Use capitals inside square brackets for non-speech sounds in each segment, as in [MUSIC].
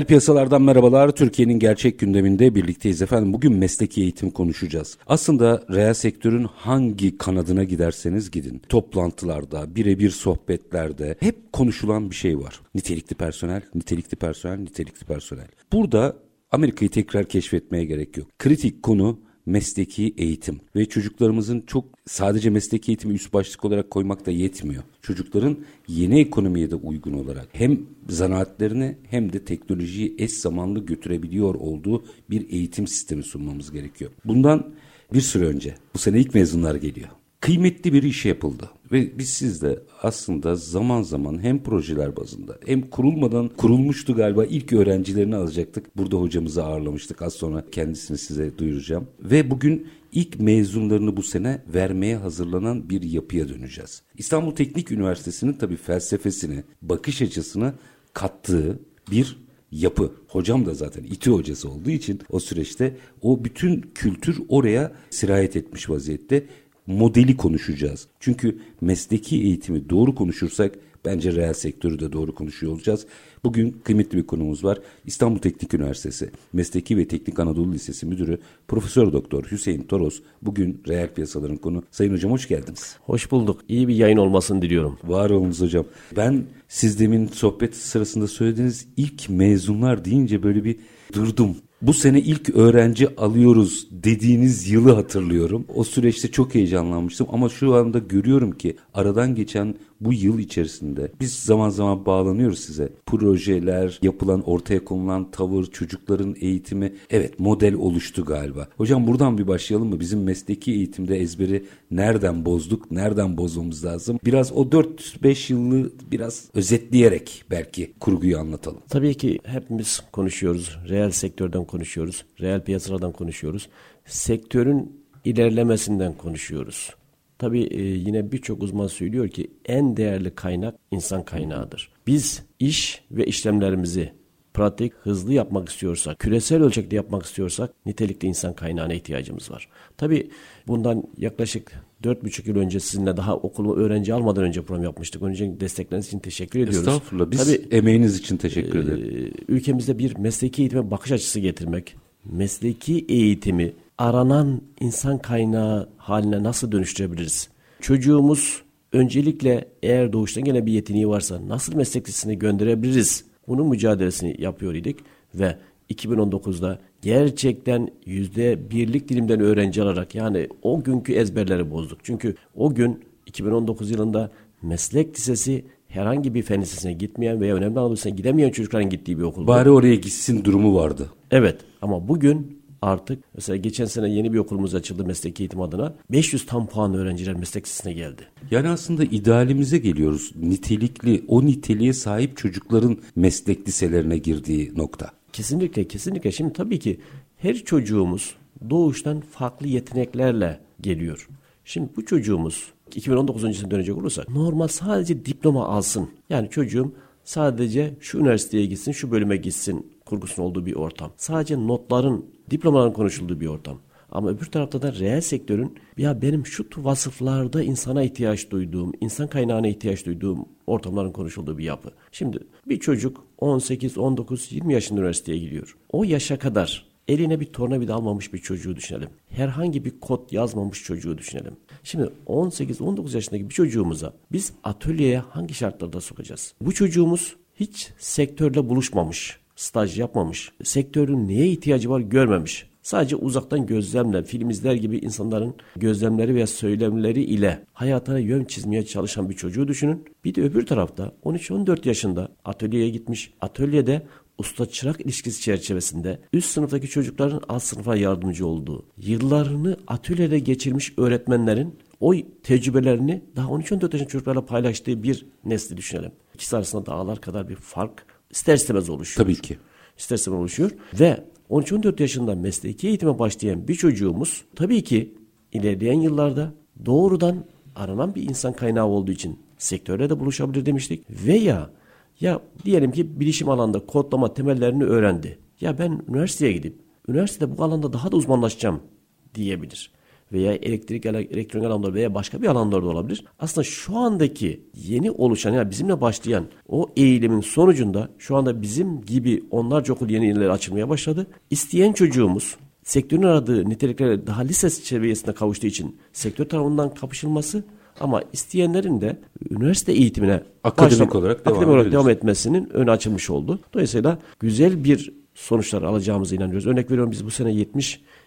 Reel piyasalardan merhabalar. Türkiye'nin gerçek gündeminde birlikteyiz efendim. Bugün mesleki eğitim konuşacağız. Aslında reel sektörün hangi kanadına giderseniz gidin. Toplantılarda, birebir sohbetlerde hep konuşulan bir şey var. Nitelikli personel, nitelikli personel, nitelikli personel. Burada Amerika'yı tekrar keşfetmeye gerek yok. Kritik konu mesleki eğitim ve çocuklarımızın çok sadece mesleki eğitimi üst başlık olarak koymak da yetmiyor. Çocukların yeni ekonomiye de uygun olarak hem zanaatlerini hem de teknolojiyi eş zamanlı götürebiliyor olduğu bir eğitim sistemi sunmamız gerekiyor. Bundan bir süre önce bu sene ilk mezunlar geliyor kıymetli bir iş yapıldı. Ve biz sizde aslında zaman zaman hem projeler bazında hem kurulmadan kurulmuştu galiba ilk öğrencilerini alacaktık. Burada hocamızı ağırlamıştık. Az sonra kendisini size duyuracağım. Ve bugün ilk mezunlarını bu sene vermeye hazırlanan bir yapıya döneceğiz. İstanbul Teknik Üniversitesi'nin tabii felsefesini, bakış açısını kattığı bir yapı. Hocam da zaten İTÜ hocası olduğu için o süreçte o bütün kültür oraya sirayet etmiş vaziyette modeli konuşacağız. Çünkü mesleki eğitimi doğru konuşursak bence reel sektörü de doğru konuşuyor olacağız. Bugün kıymetli bir konumuz var. İstanbul Teknik Üniversitesi Mesleki ve Teknik Anadolu Lisesi Müdürü Profesör Doktor Hüseyin Toros bugün reel piyasaların konu. Sayın hocam hoş geldiniz. Hoş bulduk. İyi bir yayın olmasını diliyorum. Var olunuz hocam. Ben siz demin sohbet sırasında söylediğiniz ilk mezunlar deyince böyle bir durdum bu sene ilk öğrenci alıyoruz dediğiniz yılı hatırlıyorum. O süreçte çok heyecanlanmıştım ama şu anda görüyorum ki aradan geçen bu yıl içerisinde biz zaman zaman bağlanıyoruz size. Projeler, yapılan ortaya konulan tavır, çocukların eğitimi evet model oluştu galiba. Hocam buradan bir başlayalım mı? Bizim mesleki eğitimde ezberi nereden bozduk, nereden bozmamız lazım? Biraz o 4-5 yılı biraz özetleyerek belki kurguyu anlatalım. Tabii ki hepimiz konuşuyoruz. Reel sektörden konuşuyoruz. Reel piyasalardan konuşuyoruz. Sektörün ilerlemesinden konuşuyoruz. Tabii e, yine birçok uzman söylüyor ki en değerli kaynak insan kaynağıdır. Biz iş ve işlemlerimizi pratik, hızlı yapmak istiyorsak, küresel ölçekte yapmak istiyorsak nitelikli insan kaynağına ihtiyacımız var. Tabii bundan yaklaşık dört buçuk yıl önce sizinle daha okulu öğrenci almadan önce program yapmıştık. Önce destekleriniz için teşekkür ediyoruz. Estağfurullah. Biz Tabii, emeğiniz için teşekkür e, ederim. Ülkemizde bir mesleki eğitime bakış açısı getirmek, mesleki eğitimi aranan insan kaynağı haline nasıl dönüştürebiliriz? Çocuğumuz öncelikle eğer doğuştan gelen bir yeteneği varsa nasıl meslek lisesine gönderebiliriz? Bunun mücadelesini yapıyor idik ve 2019'da gerçekten yüzde birlik dilimden öğrenci alarak yani o günkü ezberleri bozduk. Çünkü o gün 2019 yılında meslek lisesi herhangi bir fen lisesine gitmeyen veya önemli Anadolu'suna gidemeyen çocukların gittiği bir okul. Bari oraya gitsin durumu vardı. Evet ama bugün artık mesela geçen sene yeni bir okulumuz açıldı meslek eğitim adına. 500 tam puan öğrenciler meslek lisesine geldi. Yani aslında idealimize geliyoruz. Nitelikli, o niteliğe sahip çocukların meslek liselerine girdiği nokta. Kesinlikle, kesinlikle. Şimdi tabii ki her çocuğumuz doğuştan farklı yeteneklerle geliyor. Şimdi bu çocuğumuz 2019 öncesine dönecek olursak normal sadece diploma alsın. Yani çocuğum sadece şu üniversiteye gitsin, şu bölüme gitsin kurgusun olduğu bir ortam. Sadece notların, diplomaların konuşulduğu bir ortam. Ama öbür tarafta da reel sektörün ya benim şu vasıflarda insana ihtiyaç duyduğum, insan kaynağına ihtiyaç duyduğum ortamların konuşulduğu bir yapı. Şimdi bir çocuk 18, 19, 20 yaşında üniversiteye gidiyor. O yaşa kadar eline bir tornavida almamış bir çocuğu düşünelim. Herhangi bir kod yazmamış çocuğu düşünelim. Şimdi 18-19 yaşındaki bir çocuğumuza biz atölyeye hangi şartlarda sokacağız? Bu çocuğumuz hiç sektörle buluşmamış, staj yapmamış, sektörün neye ihtiyacı var görmemiş. Sadece uzaktan gözlemle, film izler gibi insanların gözlemleri veya söylemleri ile hayatına yön çizmeye çalışan bir çocuğu düşünün. Bir de öbür tarafta 13-14 yaşında atölyeye gitmiş. Atölyede usta çırak ilişkisi çerçevesinde üst sınıftaki çocukların alt sınıfa yardımcı olduğu, yıllarını atölyede geçirmiş öğretmenlerin o tecrübelerini daha 13-14 yaşındaki çocuklarla paylaştığı bir nesli düşünelim. İkisi arasında dağlar kadar bir fark ister istemez oluşuyor. Tabii ki. İster istemez oluşuyor ve 13-14 yaşında mesleki eğitime başlayan bir çocuğumuz tabii ki ilerleyen yıllarda doğrudan aranan bir insan kaynağı olduğu için sektörle de buluşabilir demiştik. Veya ya diyelim ki bilişim alanında kodlama temellerini öğrendi. Ya ben üniversiteye gidip üniversitede bu alanda daha da uzmanlaşacağım diyebilir. Veya elektrik, elektronik alanda veya başka bir alanlarda olabilir. Aslında şu andaki yeni oluşan yani bizimle başlayan o eğilimin sonucunda şu anda bizim gibi onlarca okul yeni yerler açılmaya başladı. İsteyen çocuğumuz sektörün aradığı niteliklere daha lise seviyesinde kavuştuğu için sektör tarafından kapışılması ama isteyenlerin de üniversite eğitimine akademik başlam- olarak devam, akademik olarak devam etmesinin önü açılmış oldu. Dolayısıyla güzel bir sonuçlar alacağımıza inanıyoruz. Örnek veriyorum biz bu sene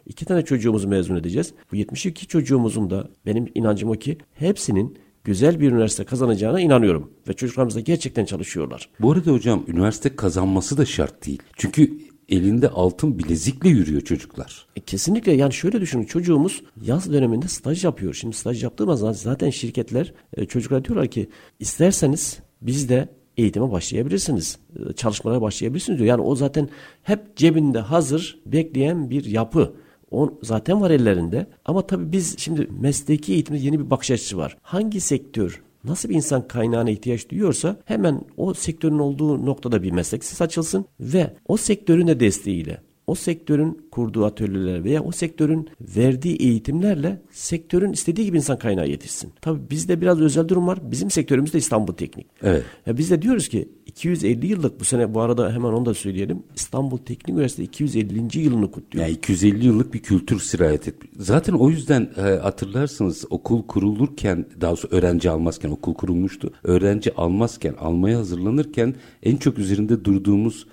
72 tane çocuğumuzu mezun edeceğiz. Bu 72 çocuğumuzun da benim inancım o ki hepsinin güzel bir üniversite kazanacağına inanıyorum. Ve çocuklarımız da gerçekten çalışıyorlar. Bu arada hocam üniversite kazanması da şart değil. Çünkü elinde altın bilezikle yürüyor çocuklar. E, kesinlikle yani şöyle düşünün çocuğumuz yaz döneminde staj yapıyor. Şimdi staj yaptığımız zaman zaten şirketler e, çocuklara diyorlar ki isterseniz bizde eğitime başlayabilirsiniz. e, Çalışmalara başlayabilirsiniz diyor. Yani o zaten hep cebinde hazır bekleyen bir yapı. O zaten var ellerinde. Ama tabii biz şimdi mesleki eğitimde yeni bir bakış açısı var. Hangi sektör nasıl bir insan kaynağına ihtiyaç duyuyorsa hemen o sektörün olduğu noktada bir meslek açılsın ve o sektörün de desteğiyle o sektörün kurduğu atölyeler veya o sektörün verdiği eğitimlerle sektörün istediği gibi insan kaynağı yetişsin. Tabii bizde biraz özel durum var. Bizim sektörümüz de İstanbul Teknik. Evet. Ya biz de diyoruz ki 250 yıllık bu sene bu arada hemen onu da söyleyelim. İstanbul Teknik Üniversitesi 250. yılını kutluyor. Yani 250 yıllık bir kültür sirayet etmiş. Zaten o yüzden e, hatırlarsınız okul kurulurken daha doğrusu öğrenci almazken okul kurulmuştu. Öğrenci almazken almaya hazırlanırken en çok üzerinde durduğumuz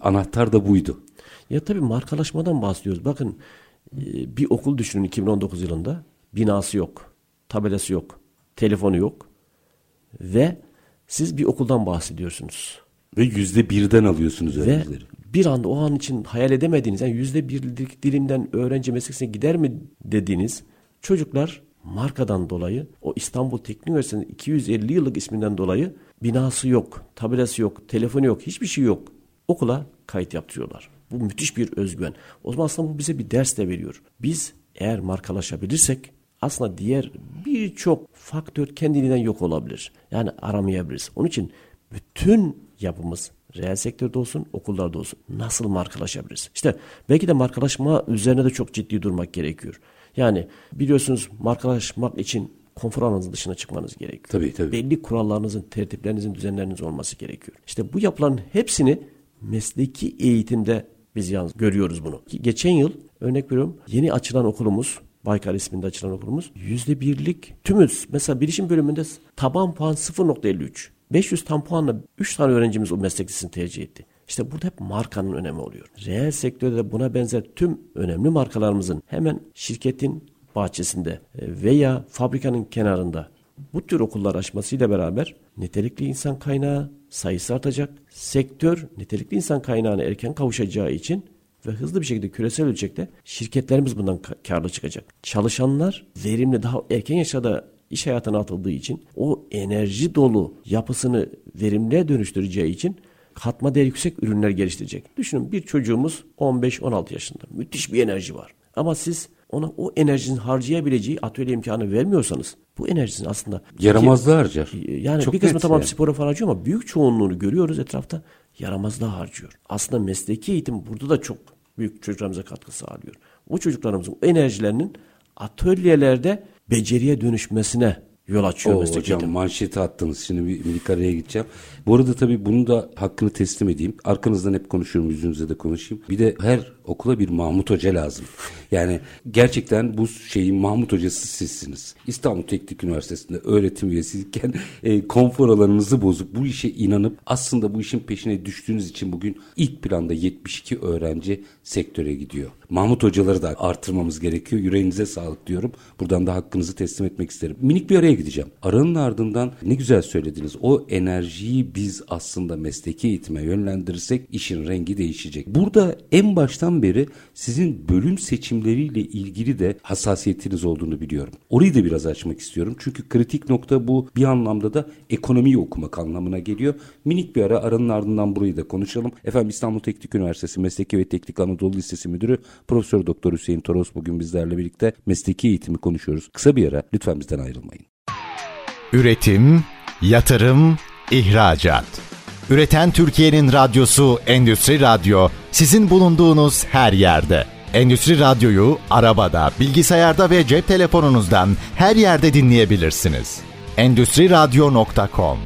anahtar da buydu. Ya tabii markalaşmadan bahsediyoruz. Bakın e, bir okul düşünün 2019 yılında. Binası yok, tabelası yok, telefonu yok ve siz bir okuldan bahsediyorsunuz. Ve yüzde birden alıyorsunuz Ve öğrencileri. bir anda o an için hayal edemediğiniz, yani yüzde birlik dilimden öğrenci meslekine gider mi dediğiniz çocuklar markadan dolayı o İstanbul Teknik Üniversitesi'nin 250 yıllık isminden dolayı binası yok, tabelası yok, telefonu yok, hiçbir şey yok. Okula kayıt yaptırıyorlar. Bu müthiş bir özgüven. O zaman aslında bu bize bir ders de veriyor. Biz eğer markalaşabilirsek aslında diğer birçok faktör kendiliğinden yok olabilir. Yani aramayabiliriz. Onun için bütün yapımız reel sektörde olsun, okullarda olsun. Nasıl markalaşabiliriz? İşte belki de markalaşma üzerine de çok ciddi durmak gerekiyor. Yani biliyorsunuz markalaşmak için konfor alanınızın dışına çıkmanız gerekiyor. Tabii, tabii. Belli kurallarınızın, tertiplerinizin, düzenleriniz olması gerekiyor. İşte bu yapılan hepsini mesleki eğitimde biz yalnız görüyoruz bunu. Geçen yıl örnek veriyorum yeni açılan okulumuz Baykar isminde açılan okulumuz yüzde birlik tümüz. Mesela bilişim bölümünde taban puan 0.53. 500 tam puanla 3 tane öğrencimiz o meslek tercih etti. İşte burada hep markanın önemi oluyor. Reel sektörde de buna benzer tüm önemli markalarımızın hemen şirketin bahçesinde e, veya fabrikanın kenarında bu tür okullar açmasıyla beraber nitelikli insan kaynağı sayısı artacak. Sektör nitelikli insan kaynağına erken kavuşacağı için ve hızlı bir şekilde küresel ölçekte şirketlerimiz bundan ka- karlı çıkacak. Çalışanlar verimli daha erken yaşta iş hayatına atıldığı için o enerji dolu yapısını verimliye dönüştüreceği için katma değer yüksek ürünler geliştirecek. Düşünün bir çocuğumuz 15-16 yaşında. Müthiş bir enerji var. Ama siz ona o enerjinin harcayabileceği atölye imkanı vermiyorsanız bu enerjinin aslında Yaramazlığı harcar. yani Çok bir kısmı tamam yani. spora falan harcıyor ama büyük çoğunluğunu görüyoruz etrafta yaramazlığa harcıyor. Aslında mesleki eğitim burada da çok büyük çocuklarımıza katkı sağlıyor. O çocuklarımızın o enerjilerinin atölyelerde beceriye dönüşmesine yol açıyor Oo, mesleki hocam eğitim. manşeti attınız. Şimdi bir minik araya gideceğim. Bu arada tabii bunu da hakkını teslim edeyim. Arkanızdan hep konuşuyorum, yüzünüze de konuşayım. Bir de her okula bir Mahmut Hoca lazım. Yani gerçekten bu şeyin Mahmut Hocası sizsiniz. İstanbul Teknik Üniversitesi'nde öğretim üyesiyken e, konfor alanınızı bozup bu işe inanıp aslında bu işin peşine düştüğünüz için bugün ilk planda 72 öğrenci sektöre gidiyor. Mahmut Hocaları da artırmamız gerekiyor. Yüreğinize sağlık diyorum. Buradan da hakkınızı teslim etmek isterim. Minik bir araya gideceğim. Aranın ardından ne güzel söylediniz. O enerjiyi biz aslında mesleki eğitime yönlendirirsek işin rengi değişecek. Burada en baştan beri sizin bölüm seçimleriyle ilgili de hassasiyetiniz olduğunu biliyorum. Orayı da biraz açmak istiyorum. Çünkü kritik nokta bu bir anlamda da ekonomiyi okumak anlamına geliyor. Minik bir ara aranın ardından burayı da konuşalım. Efendim İstanbul Teknik Üniversitesi Mesleki ve Teknik Anadolu Lisesi Müdürü Profesör Doktor Hüseyin Toros bugün bizlerle birlikte mesleki eğitimi konuşuyoruz. Kısa bir ara lütfen bizden ayrılmayın. Üretim, yatırım, ihracat. Üreten Türkiye'nin radyosu Endüstri Radyo sizin bulunduğunuz her yerde. Endüstri Radyo'yu arabada, bilgisayarda ve cep telefonunuzdan her yerde dinleyebilirsiniz. Endüstri Radyo.com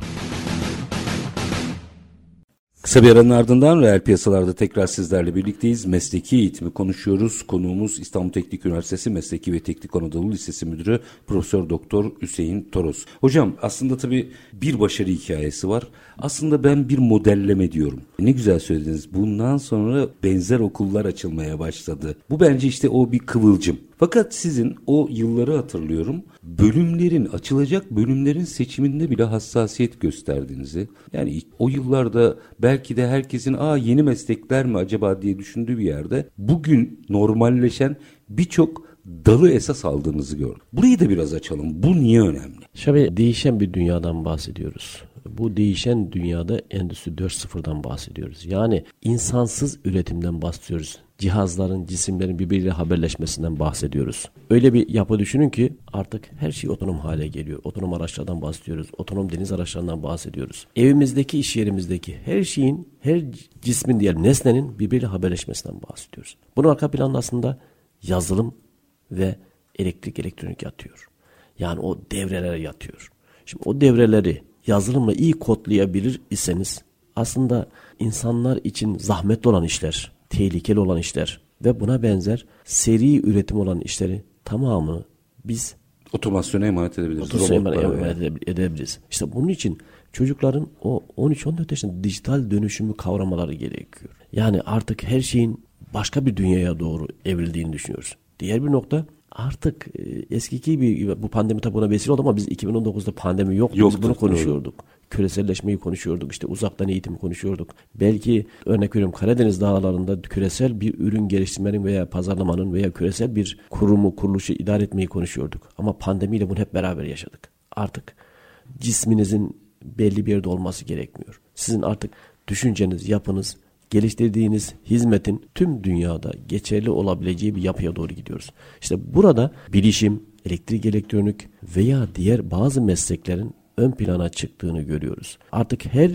Kısa bir aranın ardından reel piyasalarda tekrar sizlerle birlikteyiz. Mesleki eğitimi konuşuyoruz. Konuğumuz İstanbul Teknik Üniversitesi Mesleki ve Teknik Anadolu Lisesi Müdürü Profesör Doktor Hüseyin Toros. Hocam aslında tabii bir başarı hikayesi var. Aslında ben bir modelleme diyorum. Ne güzel söylediniz. Bundan sonra benzer okullar açılmaya başladı. Bu bence işte o bir kıvılcım. Fakat sizin o yılları hatırlıyorum. Bölümlerin, açılacak bölümlerin seçiminde bile hassasiyet gösterdiğinizi. Yani o yıllarda belki de herkesin aa yeni meslekler mi acaba diye düşündüğü bir yerde bugün normalleşen birçok dalı esas aldığınızı gördüm. Burayı da biraz açalım. Bu niye önemli? Şöyle değişen bir dünyadan bahsediyoruz. Bu değişen dünyada Endüstri 4.0'dan bahsediyoruz. Yani insansız üretimden bahsediyoruz. Cihazların, cisimlerin birbiriyle haberleşmesinden bahsediyoruz. Öyle bir yapı düşünün ki artık her şey otonom hale geliyor. Otonom araçlardan bahsediyoruz. Otonom deniz araçlarından bahsediyoruz. Evimizdeki, iş yerimizdeki her şeyin, her cismin diğer nesnenin birbiriyle haberleşmesinden bahsediyoruz. Bunun arka planda aslında yazılım ve elektrik elektronik yatıyor. Yani o devreler yatıyor. Şimdi o devreleri yazılımla iyi kodlayabilir iseniz aslında insanlar için zahmetli olan işler, tehlikeli olan işler ve buna benzer seri üretim olan işleri tamamını biz otomasyona emanet edebiliriz. Otomasyona emanet yani. edebiliriz. İşte bunun için çocukların o 13-14 yaşında dijital dönüşümü kavramaları gerekiyor. Yani artık her şeyin başka bir dünyaya doğru evrildiğini düşünüyoruz. Diğer bir nokta artık e, eskiki gibi bu pandemi tabi buna vesile oldu ama biz 2019'da pandemi yoktu. yoktu biz bunu konuşuyorduk. Doğru. Küreselleşmeyi konuşuyorduk. işte uzaktan eğitimi konuşuyorduk. Belki örnek veriyorum Karadeniz dağlarında küresel bir ürün geliştirmenin veya pazarlamanın veya küresel bir kurumu, kuruluşu idare etmeyi konuşuyorduk. Ama pandemiyle bunu hep beraber yaşadık. Artık cisminizin belli bir yerde olması gerekmiyor. Sizin artık düşünceniz, yapınız, geliştirdiğiniz hizmetin tüm dünyada geçerli olabileceği bir yapıya doğru gidiyoruz. İşte burada bilişim, elektrik elektronik veya diğer bazı mesleklerin ön plana çıktığını görüyoruz. Artık her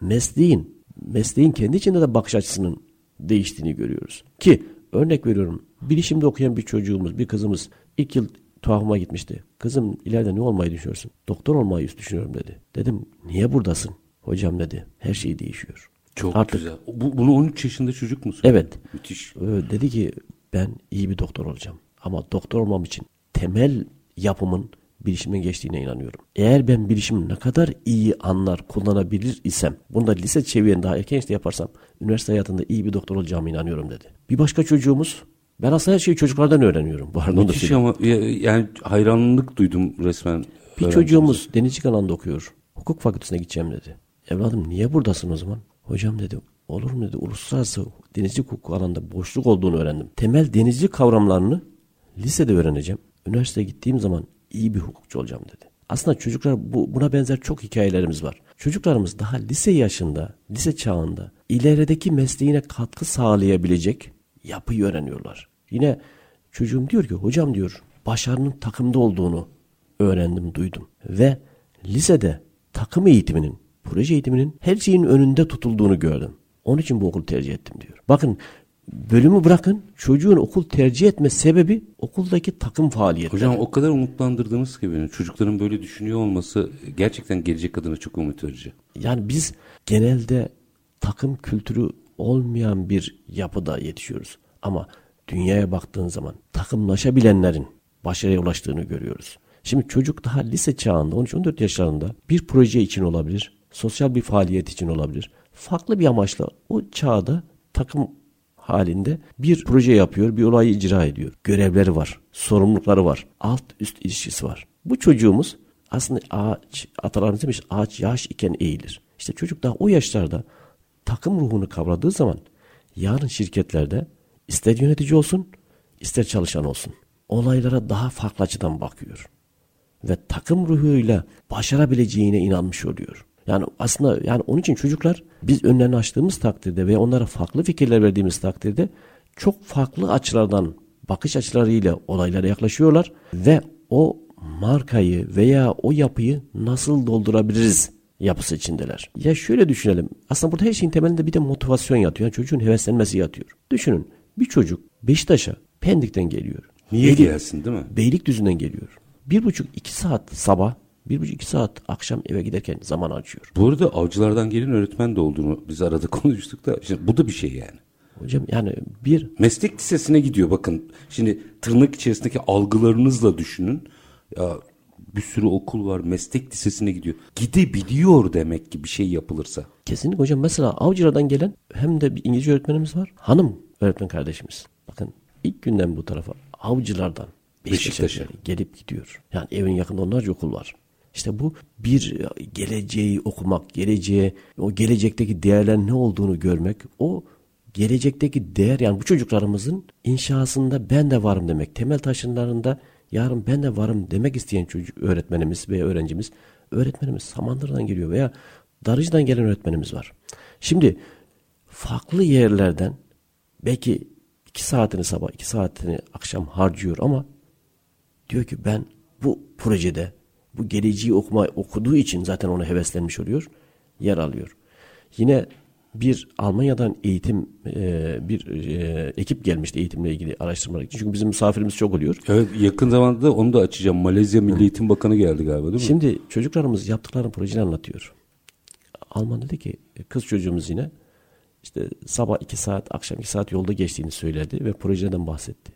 mesleğin, mesleğin kendi içinde de bakış açısının değiştiğini görüyoruz. Ki örnek veriyorum bilişimde okuyan bir çocuğumuz, bir kızımız ilk yıl tuhafıma gitmişti. Kızım ileride ne olmayı düşünüyorsun? Doktor olmayı düşünüyorum dedi. Dedim niye buradasın? Hocam dedi her şey değişiyor. Çok Artık, güzel. Bu, bunu 13 yaşında çocuk mu söyledi? Evet. Müthiş. Ee, dedi ki ben iyi bir doktor olacağım. Ama doktor olmam için temel yapımın bilişimin geçtiğine inanıyorum. Eğer ben bilişimi ne kadar iyi anlar, kullanabilir isem, bunu da lise çeviyen daha erken işte yaparsam, üniversite hayatında iyi bir doktor olacağıma inanıyorum dedi. Bir başka çocuğumuz, ben aslında her şeyi çocuklardan öğreniyorum. Bu arada Müthiş ama yani hayranlık duydum resmen. Bir çocuğumuz denizcilik alanında okuyor. Hukuk fakültesine gideceğim dedi. Evladım niye buradasın o zaman? Hocam dedi olur mu dedi uluslararası denizcilik hukuku alanında boşluk olduğunu öğrendim. Temel denizcilik kavramlarını lisede öğreneceğim. Üniversiteye gittiğim zaman iyi bir hukukçu olacağım dedi. Aslında çocuklar bu, buna benzer çok hikayelerimiz var. Çocuklarımız daha lise yaşında, lise çağında ilerideki mesleğine katkı sağlayabilecek yapıyı öğreniyorlar. Yine çocuğum diyor ki hocam diyor başarının takımda olduğunu öğrendim, duydum. Ve lisede takım eğitiminin proje eğitiminin her şeyin önünde tutulduğunu gördüm. Onun için bu okulu tercih ettim diyor. Bakın bölümü bırakın çocuğun okul tercih etme sebebi okuldaki takım faaliyetleri. Hocam o kadar umutlandırdınız ki beni. Çocukların böyle düşünüyor olması gerçekten gelecek adına çok umut verici. Yani biz genelde takım kültürü olmayan bir yapıda yetişiyoruz. Ama dünyaya baktığın zaman takımlaşabilenlerin başarıya ulaştığını görüyoruz. Şimdi çocuk daha lise çağında 13-14 yaşlarında bir proje için olabilir, sosyal bir faaliyet için olabilir. Farklı bir amaçla o çağda takım halinde bir proje yapıyor, bir olayı icra ediyor. Görevleri var, sorumlulukları var, alt üst ilişkisi var. Bu çocuğumuz aslında ağaç, atalarımız demiş ağaç yaş iken eğilir. İşte çocuk daha o yaşlarda takım ruhunu kavradığı zaman yarın şirketlerde ister yönetici olsun ister çalışan olsun olaylara daha farklı açıdan bakıyor. Ve takım ruhuyla başarabileceğine inanmış oluyor. Yani aslında yani onun için çocuklar biz önlerini açtığımız takdirde ve onlara farklı fikirler verdiğimiz takdirde çok farklı açılardan bakış açılarıyla olaylara yaklaşıyorlar ve o markayı veya o yapıyı nasıl doldurabiliriz yapısı içindeler. Ya şöyle düşünelim. Aslında burada her şeyin temelinde bir de motivasyon yatıyor. Yani çocuğun heveslenmesi yatıyor. Düşünün bir çocuk Beşiktaş'a Pendik'ten geliyor. Niye Beylik- gelsin değil mi? Beylikdüzü'nden geliyor. Bir buçuk iki saat sabah, bir buçuk iki saat akşam eve giderken zaman harcıyor. Bu arada avcılardan gelen öğretmen de olduğunu biz arada [LAUGHS] konuştuk da işte bu da bir şey yani. Hocam yani bir Meslek lisesine gidiyor bakın. Şimdi tırnak içerisindeki algılarınızla düşünün. Ya bir sürü okul var meslek lisesine gidiyor. Gidebiliyor demek ki bir şey yapılırsa. kesinlikle hocam mesela Avcılar'dan gelen hem de bir İngilizce öğretmenimiz var. Hanım öğretmen kardeşimiz. Bakın ilk günden bu tarafa Avcılar'dan Beşiktaş'a Beşiktaş'a. gelip gidiyor. Yani evin yakında onlarca okul var. İşte bu bir e, geleceği okumak, geleceğe, o gelecekteki değerler ne olduğunu görmek, o gelecekteki değer yani bu çocuklarımızın inşasında ben de varım demek. Temel taşlarında yarın ben de varım demek isteyen çocuk öğretmenimiz veya öğrencimiz öğretmenimiz Samandıra'dan geliyor veya Darıcı'dan gelen öğretmenimiz var. Şimdi farklı yerlerden belki iki saatini sabah iki saatini akşam harcıyor ama diyor ki ben bu projede bu geleceği okuma okuduğu için zaten ona heveslenmiş oluyor. Yer alıyor. Yine bir Almanya'dan eğitim e, bir e, ekip gelmişti eğitimle ilgili araştırmalar için. Çünkü bizim misafirimiz çok oluyor. Evet yakın zamanda da onu da açacağım. Malezya Milli Eğitim Bakanı geldi galiba değil mi? Şimdi çocuklarımız yaptıkları projeyi anlatıyor. Alman dedi ki kız çocuğumuz yine işte sabah iki saat akşam iki saat yolda geçtiğini söyledi ve projeden bahsetti.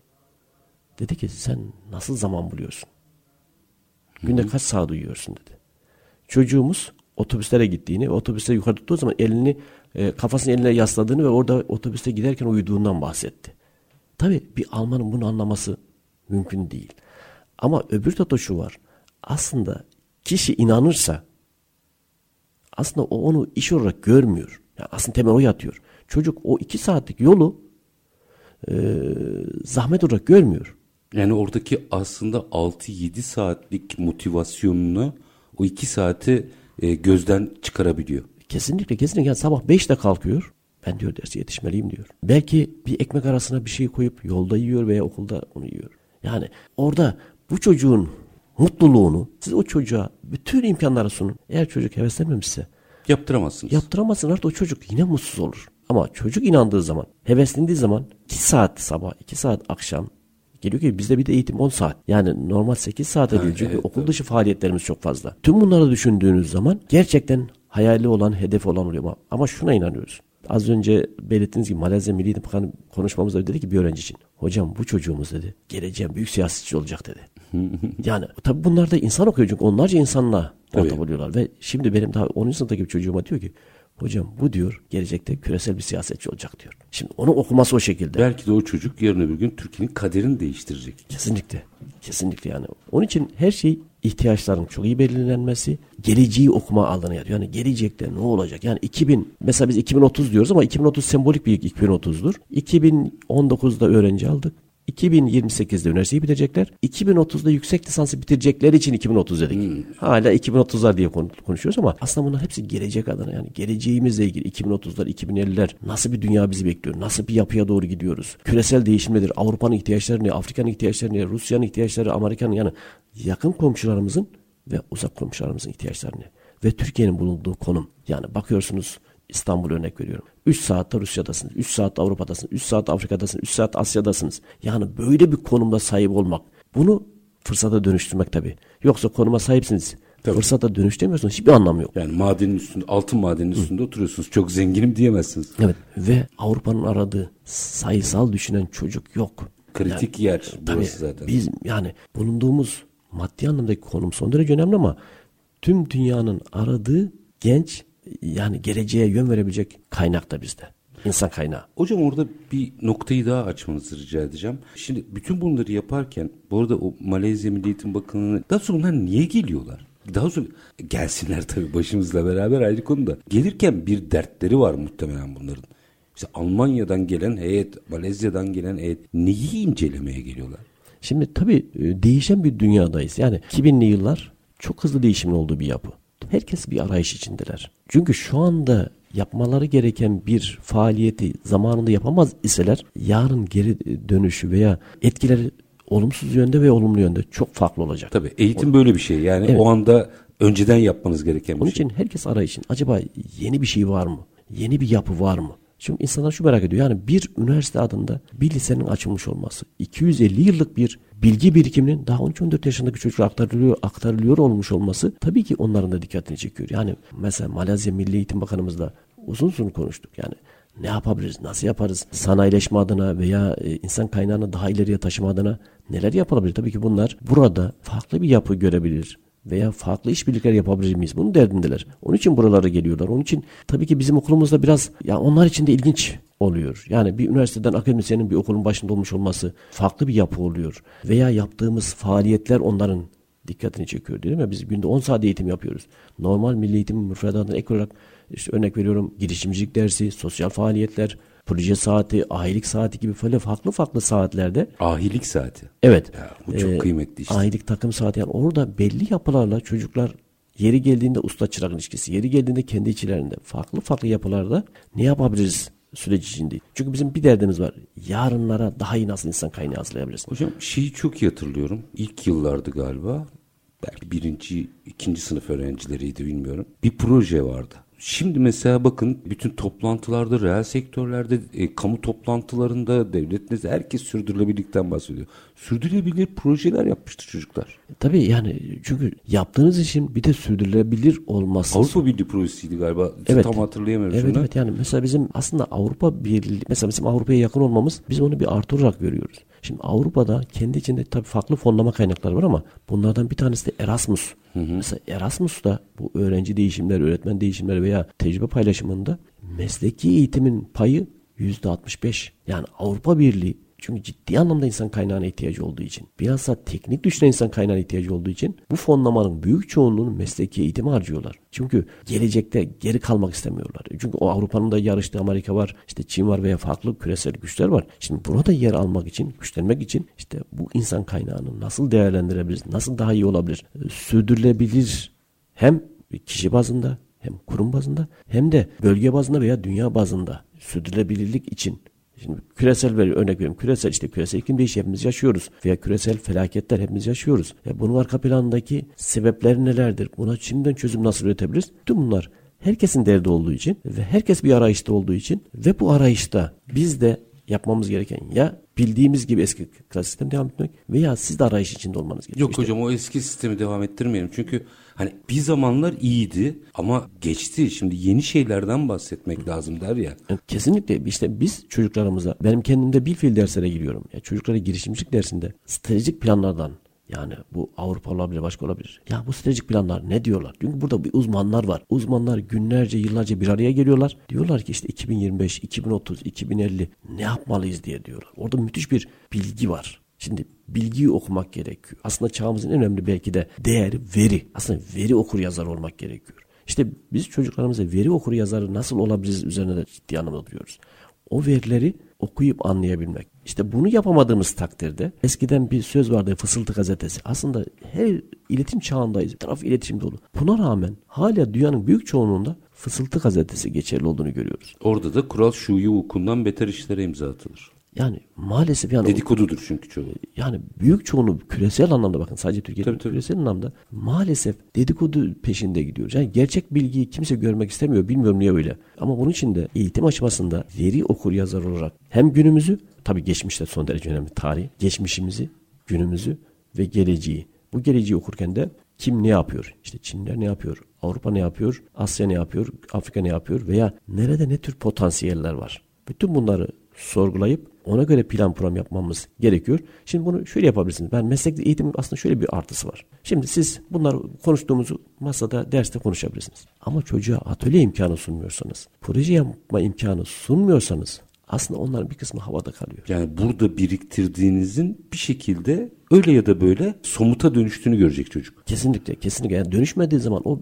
Dedi ki sen nasıl zaman buluyorsun? Günde kaç saat uyuyorsun dedi. Çocuğumuz otobüslere gittiğini, otobüste yukarı tuttuğu zaman elini e, kafasını eline yasladığını ve orada otobüste giderken uyuduğundan bahsetti. Tabii bir Almanın bunu anlaması mümkün değil. Ama öbür tarafta şu var. Aslında kişi inanırsa aslında o onu iş olarak görmüyor. Yani aslında temel o yatıyor. Çocuk o iki saatlik yolu e, zahmet olarak görmüyor. Yani oradaki aslında 6-7 saatlik motivasyonunu o 2 saati e, gözden çıkarabiliyor. Kesinlikle kesinlikle yani sabah 5'te kalkıyor. Ben diyor derse yetişmeliyim diyor. Belki bir ekmek arasına bir şey koyup yolda yiyor veya okulda onu yiyor. Yani orada bu çocuğun mutluluğunu siz o çocuğa bütün imkanları sunun. Eğer çocuk heveslenmemişse Yaptıramazsınız. yaptıramazsın artık o çocuk yine mutsuz olur. Ama çocuk inandığı zaman, heveslendiği zaman 2 saat sabah, 2 saat akşam geliyor ki bizde bir de eğitim 10 saat. Yani normal 8 saate değil çünkü evet, okul dışı faaliyetlerimiz çok fazla. Tüm bunları düşündüğünüz zaman gerçekten hayali olan, hedefi olan oluyor. Ama- şuna inanıyoruz. Az önce belirttiğiniz gibi Malezya Milli Eğitim Bakanı konuşmamızda dedi ki bir öğrenci için. Hocam bu çocuğumuz dedi geleceğin büyük siyasetçi olacak dedi. [LAUGHS] yani tabii bunlar da insan okuyor çünkü onlarca insanla muhatap oluyorlar. Ve şimdi benim daha 10. sınıftaki bir çocuğuma diyor ki hocam bu diyor gelecekte küresel bir siyasetçi olacak diyor. Şimdi onu okuması o şekilde. Belki de o çocuk yarın öbür gün Türkiye'nin kaderini değiştirecek. Kesinlikle. Kesinlikle yani. Onun için her şey ihtiyaçların çok iyi belirlenmesi, geleceği okuma alanı yatıyor. Yani gelecekte ne olacak? Yani 2000, mesela biz 2030 diyoruz ama 2030 sembolik bir 2030'dur. 2019'da öğrenci aldık. 2028'de üniversiteyi bitirecekler. 2030'da yüksek lisansı bitirecekler için 2030 dedik. Hala 2030'lar diye konu- konuşuyoruz ama aslında bunlar hepsi gelecek adına yani geleceğimizle ilgili 2030'lar, 2050'ler nasıl bir dünya bizi bekliyor? Nasıl bir yapıya doğru gidiyoruz? Küresel değişim nedir? Avrupa'nın ihtiyaçları ne? Afrika'nın ihtiyaçları ne? Rusya'nın ihtiyaçları, Amerika'nın yani yakın komşularımızın ve uzak komşularımızın ihtiyaçları ne? Ve Türkiye'nin bulunduğu konum. Yani bakıyorsunuz İstanbul örnek veriyorum. 3 saatte Rusya'dasınız, 3 saatte Avrupa'dasınız, 3 saat Afrika'dasınız, 3 saat Asya'dasınız. Yani böyle bir konumda sahip olmak. Bunu fırsata dönüştürmek tabii. Yoksa konuma sahipsiniz. Fırsata dönüştüremiyorsunuz. Hiçbir anlamı yok. Yani madenin üstünde, altın madenin üstünde oturuyorsunuz. Çok zenginim diyemezsiniz. Evet. Ve Avrupa'nın aradığı sayısal düşünen çocuk yok. Kritik yer Tabii burası zaten. biz yani bulunduğumuz maddi anlamdaki konum son derece önemli ama tüm dünyanın aradığı genç yani geleceğe yön verebilecek kaynak da bizde. İnsan kaynağı. Hocam orada bir noktayı daha açmanızı rica edeceğim. Şimdi bütün bunları yaparken bu arada o Malezya Milli Eğitim Bakanı'nın daha sonra bunlar niye geliyorlar? Daha sonra gelsinler tabii başımızla beraber ayrı konuda. Gelirken bir dertleri var muhtemelen bunların. İşte Almanya'dan gelen heyet, Malezya'dan gelen heyet neyi incelemeye geliyorlar? Şimdi tabii e, değişen bir dünyadayız. Yani 2000'li yıllar çok hızlı değişimin olduğu bir yapı. Herkes bir arayış içindeler. Çünkü şu anda yapmaları gereken bir faaliyeti zamanında yapamaz iseler yarın geri dönüşü veya etkileri olumsuz yönde ve olumlu yönde çok farklı olacak. Tabii eğitim böyle bir şey. Yani Evet. o anda önceden yapmanız gereken bir Onun şey. için herkes arayışın. Acaba yeni bir şey var mı? Yeni bir yapı var mı? Şimdi insanlar şu merak ediyor. Yani bir üniversite adında bir lisenin açılmış olması, 250 yıllık bir bilgi birikiminin daha 13-14 yaşındaki çocuklara aktarılıyor, aktarılıyor olmuş olması tabii ki onların da dikkatini çekiyor. Yani mesela Malezya Milli Eğitim Bakanımızla uzun uzun konuştuk. Yani ne yapabiliriz, nasıl yaparız? Sanayileşme adına veya e, insan kaynağını daha ileriye taşıma adına neler yapılabilir? Tabii ki bunlar burada farklı bir yapı görebilir veya farklı işbirlikler yapabilir miyiz? Bunun derdindeler. Onun için buralara geliyorlar. Onun için tabii ki bizim okulumuzda biraz ya onlar için de ilginç oluyor. Yani bir üniversiteden akademisyenin bir okulun başında olmuş olması farklı bir yapı oluyor. Veya yaptığımız faaliyetler onların dikkatini çekiyor değil mi? Biz günde 10 saat eğitim yapıyoruz. Normal milli eğitim müfredatına ek olarak işte örnek veriyorum girişimcilik dersi, sosyal faaliyetler, proje saati, ahilik saati gibi böyle farklı farklı saatlerde Ahilik saati. Evet. Ya, bu çok Ee, kıymetli işte. Ahilik takım saati yani orada belli yapılarla çocuklar yeri geldiğinde usta çırak ilişkisi, yeri geldiğinde kendi içlerinde farklı farklı yapılarda ne yapabiliriz süreç içinde. Çünkü bizim bir derdimiz var. Yarınlara daha iyi nasıl insan kaynağı hazırlayabiliriz? Hocam şeyi çok iyi hatırlıyorum. İlk yıllardı galiba. Belki birinci, ikinci sınıf öğrencileriydi bilmiyorum. Bir proje vardı. Şimdi mesela bakın bütün toplantılarda, reel sektörlerde, e, kamu toplantılarında, devlet herkes sürdürülebilirlikten bahsediyor. Sürdürülebilir projeler yapmıştı çocuklar. Tabii yani çünkü yaptığınız işin bir de sürdürülebilir olması. Avrupa Birliği projesiydi galiba. Evet. Tam hatırlayamıyorum Evet şunu. evet yani mesela bizim aslında Avrupa Birliği mesela bizim Avrupa'ya yakın olmamız biz onu bir artı olarak görüyoruz. Şimdi Avrupa'da kendi içinde tabii farklı fonlama kaynakları var ama bunlardan bir tanesi de Erasmus. Mesela Erasmus'ta bu öğrenci değişimler, öğretmen değişimleri veya tecrübe paylaşımında mesleki eğitimin payı yüzde 65. Yani Avrupa Birliği çünkü ciddi anlamda insan kaynağına ihtiyacı olduğu için, biraz da teknik düşünen insan kaynağına ihtiyacı olduğu için bu fonlamanın büyük çoğunluğunu mesleki eğitime harcıyorlar. Çünkü gelecekte geri kalmak istemiyorlar. Çünkü o Avrupa'nın da yarıştığı Amerika var, işte Çin var veya farklı küresel güçler var. Şimdi burada yer almak için, güçlenmek için işte bu insan kaynağını nasıl değerlendirebiliriz, nasıl daha iyi olabilir, e, sürdürülebilir hem kişi bazında hem kurum bazında hem de bölge bazında veya dünya bazında sürdürülebilirlik için Şimdi küresel bir örnek veriyorum. Küresel işte küresel iklim değişimi hepimiz yaşıyoruz. Veya küresel felaketler hepimiz yaşıyoruz. Ya bunun arka planındaki sebepler nelerdir? Buna şimdiden çözüm nasıl üretebiliriz? Tüm bunlar herkesin derdi olduğu için ve herkes bir arayışta olduğu için ve bu arayışta biz de yapmamız gereken ya bildiğimiz gibi eski klasik sistem devam etmek veya siz de arayış içinde olmanız gerekiyor. Yok İşte hocam o eski sistemi devam ettirmeyelim. Çünkü hani bir zamanlar iyiydi ama geçti. Şimdi yeni şeylerden bahsetmek lazım der ya. Kesinlikle işte biz çocuklarımıza benim kendimde bir fiil derslere giriyorum. Ya çocuklara girişimcilik dersinde stratejik planlardan yani bu Avrupa olabilir başka olabilir. Ya bu stratejik planlar ne diyorlar? Çünkü burada bir uzmanlar var. Uzmanlar günlerce yıllarca bir araya geliyorlar. Diyorlar ki işte 2025, 2030, 2050 ne yapmalıyız diye diyorlar. Orada müthiş bir bilgi var. Şimdi bilgiyi okumak gerekiyor. Aslında çağımızın en önemli belki de değeri veri. Aslında veri okur yazar olmak gerekiyor. İşte biz çocuklarımıza veri okur yazarı nasıl olabiliriz üzerine de ciddi anlamda duruyoruz. O verileri okuyup anlayabilmek. İşte bunu yapamadığımız takdirde eskiden bir söz vardı Fısıltı gazetesi. Aslında her iletişim çağındayız. Bir taraf iletişim dolu. Buna rağmen hala dünyanın büyük çoğunluğunda Fısıltı gazetesi geçerli olduğunu görüyoruz. Orada da kural şuyu vukundan beter işlere imza atılır. Yani maalesef yani Dedikodudur çünkü çoğu. yani büyük çoğunluğu küresel anlamda bakın sadece Türkiye'de Tabii, tabii. küresel anlamda maalesef dedikodu peşinde gidiyoruz. Yani gerçek bilgiyi kimse görmek istemiyor. Bilmiyorum niye öyle. Ama bunun için de eğitim aşamasında veri okur yazar olarak hem günümüzü tabii geçmişte son derece önemli tarih, geçmişimizi, günümüzü ve geleceği. Bu geleceği okurken de kim ne yapıyor? İşte Çinler ne yapıyor? Avrupa ne yapıyor? Asya ne yapıyor? Afrika ne yapıyor? Veya nerede ne tür potansiyeller var? Bütün bunları sorgulayıp ona göre plan program yapmamız gerekiyor. Şimdi bunu şöyle yapabilirsiniz. Ben meslek eğitim aslında şöyle bir artısı var. Şimdi siz bunları konuştuğumuzu masada derste konuşabilirsiniz. Ama çocuğa atölye imkanı sunmuyorsanız, proje yapma imkanı sunmuyorsanız aslında onların bir kısmı havada kalıyor. Yani burada biriktirdiğinizin bir şekilde öyle ya da böyle somuta dönüştüğünü görecek çocuk. Kesinlikle, kesinlikle. Yani dönüşmediği zaman o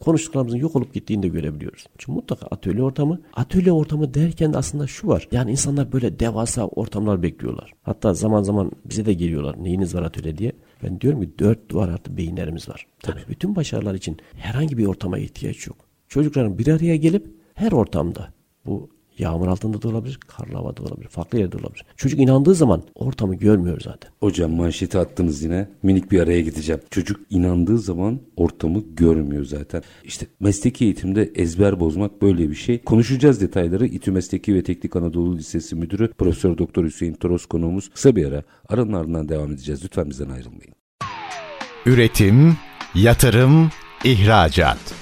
konuştuklarımızın yok olup gittiğini de görebiliyoruz. Çünkü mutlaka atölye ortamı. Atölye ortamı derken de aslında şu var. Yani insanlar böyle devasa ortamlar bekliyorlar. Hatta zaman zaman bize de geliyorlar. Neyiniz var atölye diye. Ben diyorum ki dört duvar artı beyinlerimiz var. Tabii. Bütün başarılar için herhangi bir ortama ihtiyaç yok. Çocukların bir araya gelip her ortamda bu Yağmur altında da olabilir, karlı havada olabilir, farklı yerde olabilir. Çocuk inandığı zaman ortamı görmüyor zaten. Hocam manşeti attınız yine. Minik bir araya gideceğim. Çocuk inandığı zaman ortamı görmüyor zaten. İşte mesleki eğitimde ezber bozmak böyle bir şey. Konuşacağız detayları. İTÜ Mesleki ve Teknik Anadolu Lisesi Müdürü Profesör Doktor Hüseyin Toros konuğumuz. Kısa bir ara. Aranın ardından devam edeceğiz. Lütfen bizden ayrılmayın. Üretim, yatırım, ihracat.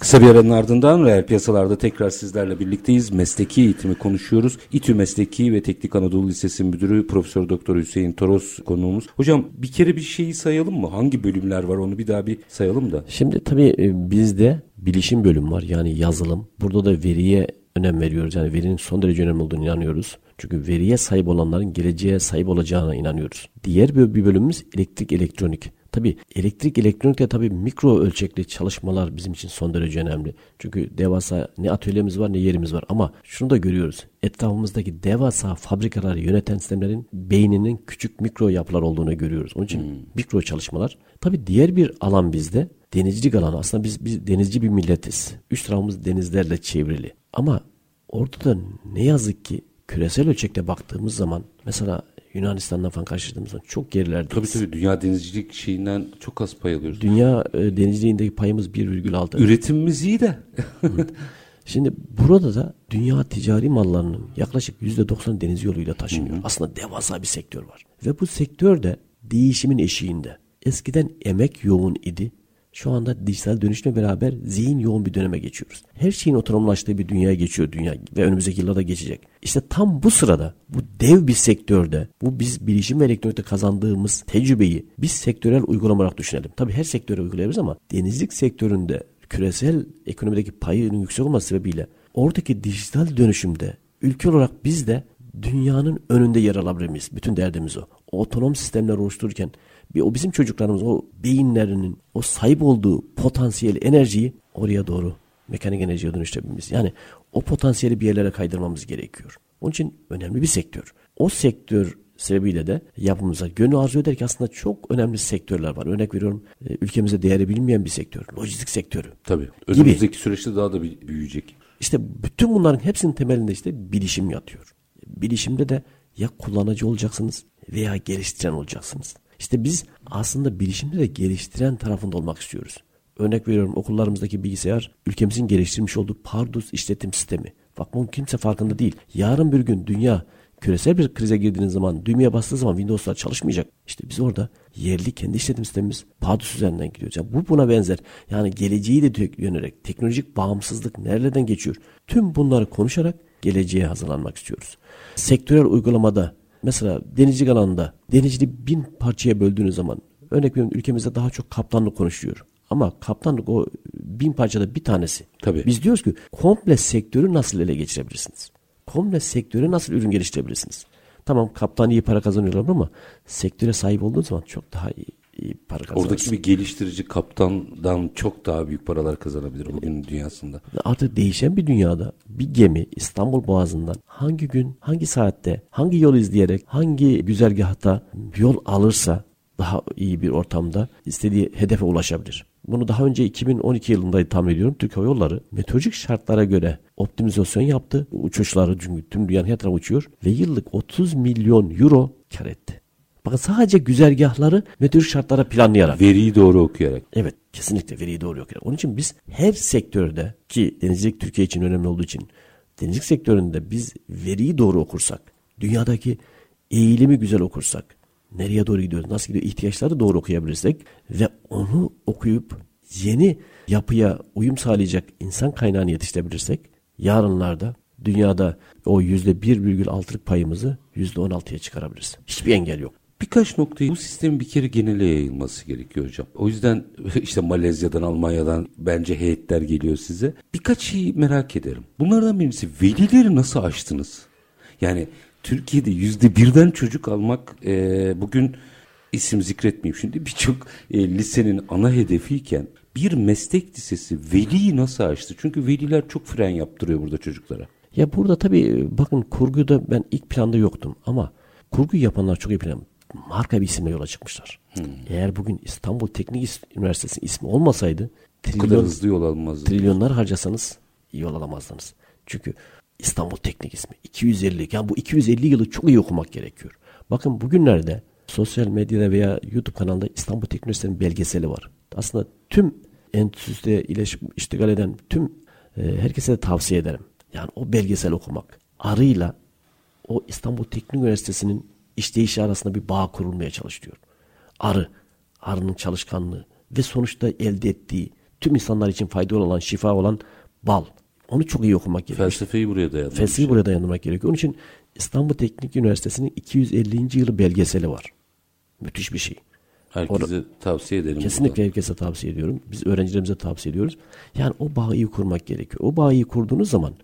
Kısa bir aranın ardından reel piyasalarda tekrar sizlerle birlikteyiz. Mesleki eğitimi konuşuyoruz. İTÜ Mesleki ve Teknik Anadolu Lisesi Müdürü Profesör Doktor Hüseyin Toros konuğumuz. Hocam bir kere bir şeyi sayalım mı? Hangi bölümler var onu bir daha bir sayalım da. Şimdi tabii e, bizde bilişim bölüm var yani yazılım. Burada da veriye önem veriyoruz. Yani verinin son derece önemli olduğunu inanıyoruz. Çünkü veriye sahip olanların geleceğe sahip olacağına inanıyoruz. Diğer bir bölümümüz elektrik elektronik. Tabi elektrik elektronikte tabi mikro ölçekli çalışmalar bizim için son derece önemli. Çünkü devasa ne atölyemiz var ne yerimiz var ama şunu da görüyoruz. Etrafımızdaki devasa fabrikaları yöneten sistemlerin beyninin küçük mikro yapılar olduğunu görüyoruz. Onun için hmm. mikro çalışmalar. Tabi diğer bir alan bizde denizcilik alanı. Aslında biz, biz denizci bir milletiz. Üst tarafımız denizlerle çevrili. Ama orada da ne yazık ki küresel ölçekte baktığımız zaman mesela Yunanistan'dan falan karşılaştığımız zaman çok gerilerdeyiz. Tabii tabii dünya denizcilik şeyinden çok az pay alıyoruz. Dünya e, denizciliğindeki payımız 1,6. Üretimimiz iyi de. Şimdi burada da dünya ticari mallarının yaklaşık %90 deniz yoluyla taşınıyor. Hı hı. Aslında devasa bir sektör var. Ve bu sektör de değişimin eşiğinde. Eskiden emek yoğun idi. Şu anda dijital dönüşümle beraber zihin yoğun bir döneme geçiyoruz. Her şeyin otonomlaştığı bir dünyaya geçiyor dünya ve önümüzdeki yıllarda geçecek. İşte tam bu sırada bu dev bir sektörde bu biz bilişim ve elektronikte kazandığımız tecrübeyi biz sektörel uygulama olarak düşünelim. Tabii her sektöre uygulayabiliriz ama denizlik sektöründe küresel ekonomideki payının yüksek olması sebebiyle oradaki dijital dönüşümde ülke olarak biz de dünyanın önünde yer alabilir miyiz? Bütün derdimiz o. o otonom sistemler oluştururken o bizim çocuklarımız o beyinlerinin o sahip olduğu potansiyel enerjiyi oraya doğru mekanik enerjiye dönüştürebilmemiz. Yani o potansiyeli bir yerlere kaydırmamız gerekiyor. Onun için önemli bir sektör. O sektör sebebiyle de yapımıza gönül arzu eder ki aslında çok önemli sektörler var. Örnek veriyorum e, ülkemize değeri bilinmeyen bir sektör. Lojistik sektörü. Tabii. Önümüzdeki gibi. süreçte daha da büyüyecek. İşte bütün bunların hepsinin temelinde işte bilişim yatıyor. Bilişimde de ya kullanıcı olacaksınız veya geliştiren olacaksınız. İşte biz aslında bilişimde de geliştiren tarafında olmak istiyoruz. Örnek veriyorum okullarımızdaki bilgisayar ülkemizin geliştirmiş olduğu Pardus işletim sistemi. Bak bunun kimse farkında değil. Yarın bir gün dünya küresel bir krize girdiğiniz zaman düğmeye bastığı zaman Windows'lar çalışmayacak. İşte biz orada yerli kendi işletim sistemimiz Pardus üzerinden gidiyoruz. Yani bu buna benzer. Yani geleceği de yönelerek teknolojik bağımsızlık nereden geçiyor? Tüm bunları konuşarak geleceğe hazırlanmak istiyoruz. Sektörel uygulamada Mesela denizcilik alanında denizciliği bin parçaya böldüğünüz zaman örnek veriyorum ülkemizde daha çok kaptanlık konuşuyor. Ama kaptanlık o bin parçada bir tanesi. Tabii. Biz diyoruz ki komple sektörü nasıl ele geçirebilirsiniz? Komple sektörü nasıl ürün geliştirebilirsiniz? Tamam kaptan iyi para kazanıyorlar ama sektöre sahip olduğunuz zaman çok daha iyi, iyi para kazanırsın. Oradaki bir geliştirici kaptandan çok daha büyük paralar kazanabilir bugün dünyasında. Artık değişen bir dünyada bir gemi İstanbul Boğazı'ndan hangi gün, hangi saatte, hangi yol izleyerek, hangi güzergahta yol alırsa daha iyi bir ortamda istediği hedefe ulaşabilir. Bunu daha önce 2012 yılında tahmin ediyorum. Türk Hava Yolları meteorolojik şartlara göre optimizasyon yaptı. Uçuşları çünkü tüm dünyanın her tarafı uçuyor ve yıllık 30 milyon euro kar etti. Bakın sadece güzergahları meteorolojik şartlara planlayarak. Veriyi doğru okuyarak. Evet kesinlikle veriyi doğru okuyarak. Onun için biz her sektörde ki denizcilik Türkiye için önemli olduğu için denizcilik sektöründe biz veriyi doğru okursak, dünyadaki eğilimi güzel okursak, nereye doğru gidiyoruz, nasıl gidiyor ihtiyaçları doğru okuyabilirsek ve onu okuyup yeni yapıya uyum sağlayacak insan kaynağını yetiştirebilirsek yarınlarda dünyada o %1,6'lık payımızı %16'ya çıkarabiliriz. Hiçbir engel yok. Birkaç noktayı bu sistemin bir kere genele yayılması gerekiyor hocam. O yüzden [LAUGHS] işte Malezya'dan, Almanya'dan bence heyetler geliyor size. Birkaç şeyi merak ederim. Bunlardan birincisi velileri nasıl aştınız? Yani Türkiye'de yüzde birden çocuk almak e, bugün isim zikretmeyeyim şimdi birçok e, lisenin ana hedefiyken bir meslek lisesi veliyi nasıl açtı? Çünkü veliler çok fren yaptırıyor burada çocuklara. Ya burada tabii bakın kurguda ben ilk planda yoktum ama kurgu yapanlar çok iyi plan. Marka bir isimle yola çıkmışlar. Hmm. Eğer bugün İstanbul Teknik Üniversitesi'nin ismi olmasaydı trilyon, kadar hızlı yol. Trilyonlar harcasanız yol alamazdınız. Çünkü İstanbul Teknik ismi 250 yani bu 250 yılı çok iyi okumak gerekiyor. Bakın bugünlerde sosyal medyada veya YouTube kanalında İstanbul Teknik Üniversitesi'nin belgeseli var. Aslında tüm endüstride iştigal eden tüm e, herkese de tavsiye ederim. Yani o belgesel okumak. Arıyla o İstanbul Teknik Üniversitesi'nin işleyişi arasında bir bağ kurulmaya çalışıyor. Arı, arının çalışkanlığı ve sonuçta elde ettiği tüm insanlar için faydalı olan, şifa olan bal. Onu çok iyi okumak gerekiyor. Felsefeyi buraya dayandırmak. Felsefeyi buraya dayandırmak gerekiyor. Onun için İstanbul Teknik Üniversitesi'nin 250. yılı belgeseli var. Müthiş bir şey. Herkese Or- tavsiye edelim. Kesinlikle herkese tavsiye ediyorum. Biz öğrencilerimize tavsiye ediyoruz. Yani o bağı iyi kurmak gerekiyor. O bağı iyi kurduğunuz zaman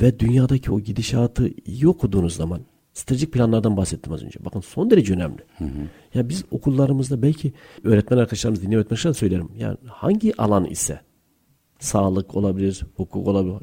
ve dünyadaki o gidişatı iyi okuduğunuz zaman stratejik planlardan bahsettim az önce. Bakın son derece önemli. Hı hı. Ya biz okullarımızda belki öğretmen arkadaşlarımız, dinleyen öğretmen söylerim. Yani hangi alan ise sağlık olabilir, hukuk olabilir.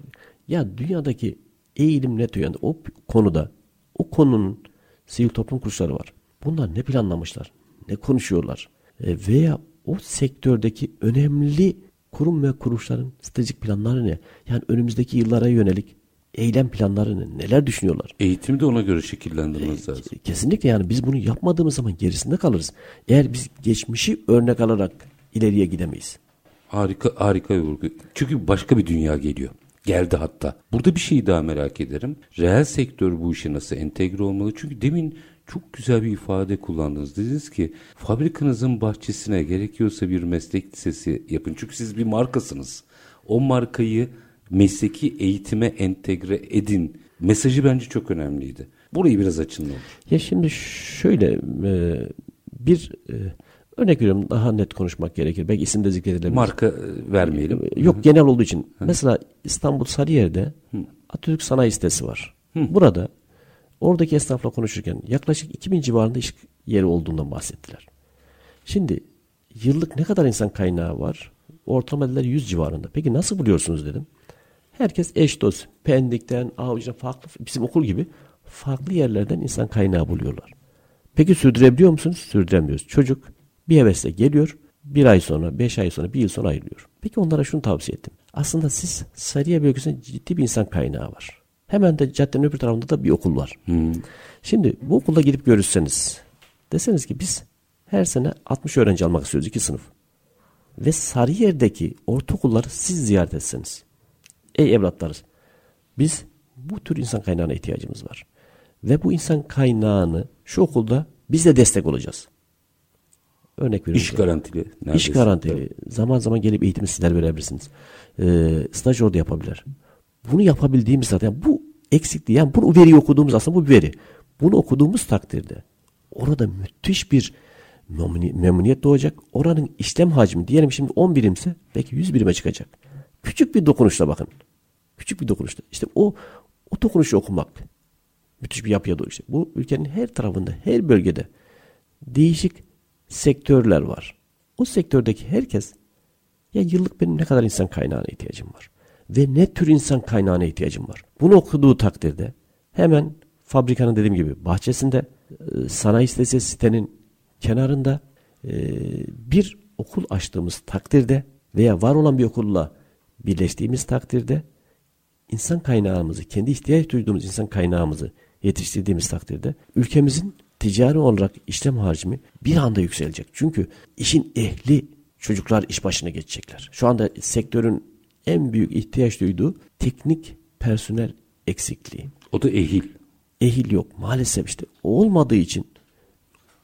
Ya dünyadaki eğilim ne yani o konuda o konunun sivil toplum kuruluşları var. Bunlar ne planlamışlar? Ne konuşuyorlar? E, veya o sektördeki önemli kurum ve kuruluşların stratejik planları ne? Yani önümüzdeki yıllara yönelik eylem planları ne? Neler düşünüyorlar? Eğitimi de ona göre şekillendirmemiz e, lazım. Kesinlikle yani biz bunu yapmadığımız zaman gerisinde kalırız. Eğer biz geçmişi örnek alarak ileriye gidemeyiz. Harika harika bir vurgu. Çünkü başka bir dünya geliyor. Geldi hatta. Burada bir şeyi daha merak ederim. Reel sektör bu işe nasıl entegre olmalı? Çünkü demin çok güzel bir ifade kullandınız. Dediniz ki fabrikanızın bahçesine gerekiyorsa bir meslek lisesi yapın. Çünkü siz bir markasınız. O markayı mesleki eğitime entegre edin. Mesajı bence çok önemliydi. Burayı biraz açın olur. Ya şimdi şöyle e, bir e, örnek veriyorum daha net konuşmak gerekir. Belki isim de zikredilebilir. Marka e, vermeyelim. Yok Hı-hı. genel olduğu için. Hı-hı. Mesela İstanbul Sarıyer'de Hı. Atatürk Sanayi Sitesi var. Hı. Burada Oradaki esnafla konuşurken yaklaşık 2000 civarında iş yeri olduğundan bahsettiler. Şimdi yıllık ne kadar insan kaynağı var? Ortalama dediler 100 civarında. Peki nasıl buluyorsunuz dedim. Herkes eş dost. Pendik'ten, Avcı'dan farklı bizim okul gibi farklı yerlerden insan kaynağı buluyorlar. Peki sürdürebiliyor musunuz? Sürdüremiyoruz. Çocuk bir hevesle geliyor. Bir ay sonra, beş ay sonra, bir yıl sonra ayrılıyor. Peki onlara şunu tavsiye ettim. Aslında siz Sarıya bölgesinde ciddi bir insan kaynağı var. Hemen de caddenin öbür tarafında da bir okul var. Hmm. Şimdi bu okulda gidip görüşseniz deseniz ki biz her sene 60 öğrenci almak istiyoruz iki sınıf. Ve Sarıyer'deki ortaokulları siz ziyaret etseniz. Ey evlatlarız biz bu tür insan kaynağına ihtiyacımız var. Ve bu insan kaynağını şu okulda biz de destek olacağız. Örnek veriyorum. İş garantili. Neredeyse. İş garantili. Zaman zaman gelip eğitimi sizler verebilirsiniz. Ee, staj orada yapabilir. Bunu yapabildiğimiz zaten bu eksikliği yani bu veriyi okuduğumuz aslında bu bir veri. Bunu okuduğumuz takdirde orada müthiş bir memnuniyet doğacak. Oranın işlem hacmi diyelim şimdi 10 birimse belki 100 birime çıkacak. Küçük bir dokunuşla bakın. Küçük bir dokunuşla. İşte o o dokunuşu okumak müthiş bir yapıya doğru işte. Bu ülkenin her tarafında, her bölgede değişik sektörler var. O sektördeki herkes ya yıllık benim ne kadar insan kaynağına ihtiyacım var ve ne tür insan kaynağına ihtiyacım var. Bunu okuduğu takdirde hemen fabrikanın dediğim gibi bahçesinde sanayi sitesi sitenin kenarında bir okul açtığımız takdirde veya var olan bir okulla birleştiğimiz takdirde insan kaynağımızı, kendi ihtiyaç duyduğumuz insan kaynağımızı yetiştirdiğimiz takdirde ülkemizin ticari olarak işlem hacmi bir anda yükselecek. Çünkü işin ehli çocuklar iş başına geçecekler. Şu anda sektörün en büyük ihtiyaç duyduğu teknik personel eksikliği. O da ehil. Ehil yok. Maalesef işte olmadığı için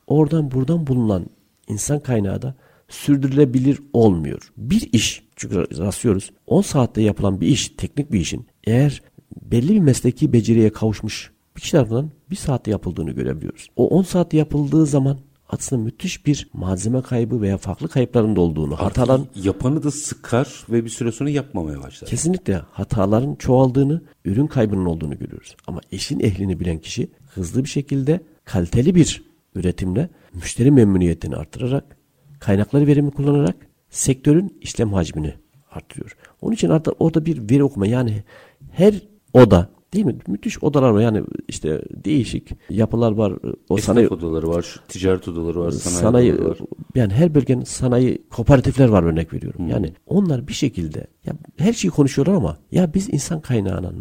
oradan buradan bulunan insan kaynağı da sürdürülebilir olmuyor. Bir iş çünkü rastlıyoruz 10 saatte yapılan bir iş teknik bir işin eğer belli bir mesleki beceriye kavuşmuş bir kişi tarafından bir saatte yapıldığını görebiliyoruz. O 10 saatte yapıldığı zaman aslında müthiş bir malzeme kaybı veya farklı kayıpların da olduğunu, hataların yapanı da sıkar ve bir süre sonra yapmamaya başlar. kesinlikle hataların çoğaldığını, ürün kaybının olduğunu görüyoruz. Ama işin ehlini bilen kişi hızlı bir şekilde kaliteli bir üretimle müşteri memnuniyetini artırarak, kaynakları verimi kullanarak sektörün işlem hacmini artırıyor. Onun için artık orada bir veri okuma yani her oda değil mi? Müthiş odalar var yani işte değişik yapılar var. O Esnaf sanayi odaları var, ticaret odaları var, sanayi, sanayi, odaları var. yani her bölgenin sanayi kooperatifler var örnek veriyorum. Yani onlar bir şekilde ya her şeyi konuşuyorlar ama ya biz insan kaynağına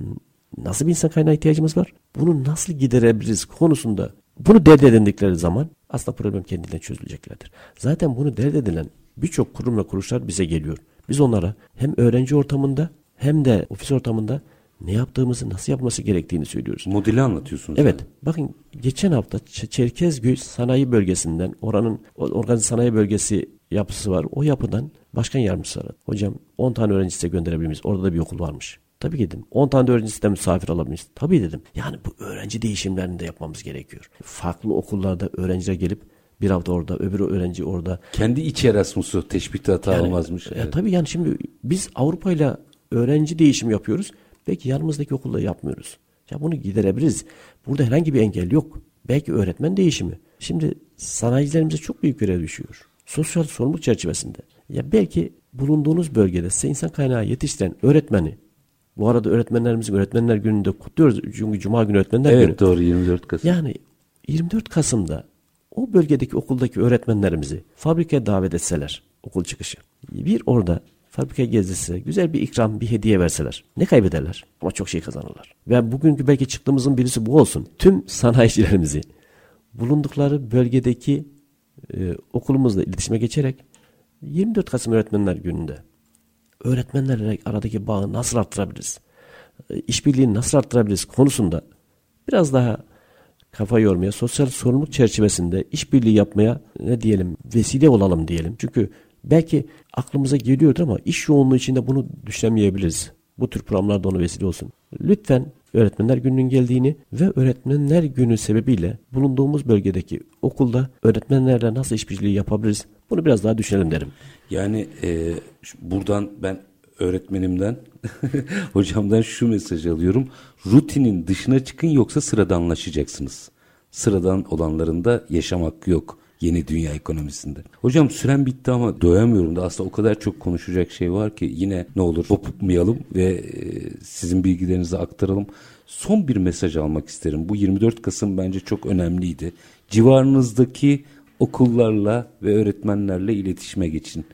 nasıl bir insan kaynağı ihtiyacımız var? Bunu nasıl giderebiliriz konusunda bunu dert edindikleri zaman aslında problem kendinden çözüleceklerdir. Zaten bunu dert edilen birçok kurum ve kuruluşlar bize geliyor. Biz onlara hem öğrenci ortamında hem de ofis ortamında ne yaptığımızı, nasıl yapması gerektiğini söylüyoruz. Modeli anlatıyorsunuz. Evet. yani. Bakın geçen hafta Ç- Çerkezköy sanayi bölgesinden oranın organize sanayi bölgesi yapısı var. O yapıdan başkan yardımcısı aradı. Hocam 10 tane öğrenci size gönderebilir miyiz? Orada da bir okul varmış. Tabii dedim. 10 tane de öğrenci sizden misafir alabilir miyiz? Tabii dedim. Yani bu öğrenci değişimlerini de yapmamız gerekiyor. Farklı okullarda öğrenciler gelip bir hafta orada, öbürü öğrenci orada. Kendi iç Erasmus'u teşbihte hata Yani, olmazmış. e, Evet. tabii yani şimdi biz Avrupa ile öğrenci değişimi yapıyoruz. Belki yanımızdaki okulda yapmıyoruz. Ya bunu giderebiliriz. Burada herhangi bir engel yok. Belki öğretmen değişimi. Şimdi sanayicilerimize çok büyük görev düşüyor. Sosyal sorumluluk çerçevesinde. Ya belki bulunduğunuz bölgede size insan kaynağı yetiştiren öğretmeni bu arada öğretmenlerimizin öğretmenler gününde kutluyoruz. Çünkü Cuma günü öğretmenler günü. Evet doğru 24 Kasım. Yani 24 Kasım'da o bölgedeki okuldaki öğretmenlerimizi fabrikaya davet etseler okul çıkışı. Bir orada fabrikaya gezdirse güzel bir ikram bir hediye verseler ne kaybederler ama çok şey kazanırlar. Ve bugünkü belki çıktığımızın birisi bu olsun. Tüm sanayicilerimizi bulundukları bölgedeki e, okulumuzla iletişime geçerek 24 Kasım Öğretmenler Günü'nde öğretmenlerle aradaki bağı nasıl arttırabiliriz? E, işbirliğini nasıl arttırabiliriz konusunda biraz daha kafa yormaya, sosyal sorumluluk çerçevesinde işbirliği yapmaya ne diyelim vesile olalım diyelim. Çünkü belki aklımıza geliyordur ama iş yoğunluğu içinde bunu düşünemeyebiliriz. Bu tür programlar da ona vesile olsun. Lütfen Öğretmenler Günü'nün geldiğini ve Öğretmenler Günü sebebiyle bulunduğumuz bölgedeki okulda öğretmenlerle nasıl işbirliği yapabiliriz? Bunu biraz daha düşünelim derim. Yani e, buradan ben öğretmenimden, [LAUGHS] hocamdan şu mesajı alıyorum. Rutinin dışına çıkın yoksa sıradanlaşacaksınız. Sıradan olanların da yaşam hakkı yok yeni dünya ekonomisinde. Hocam süren bitti ama doyamıyorum da aslında o kadar çok konuşacak şey var ki yine ne olur kopmayalım ve e, sizin bilgilerinizi aktaralım. Son bir mesaj almak isterim. Bu 24 Kasım bence çok önemliydi. Civarınızdaki okullarla ve öğretmenlerle iletişime geçin.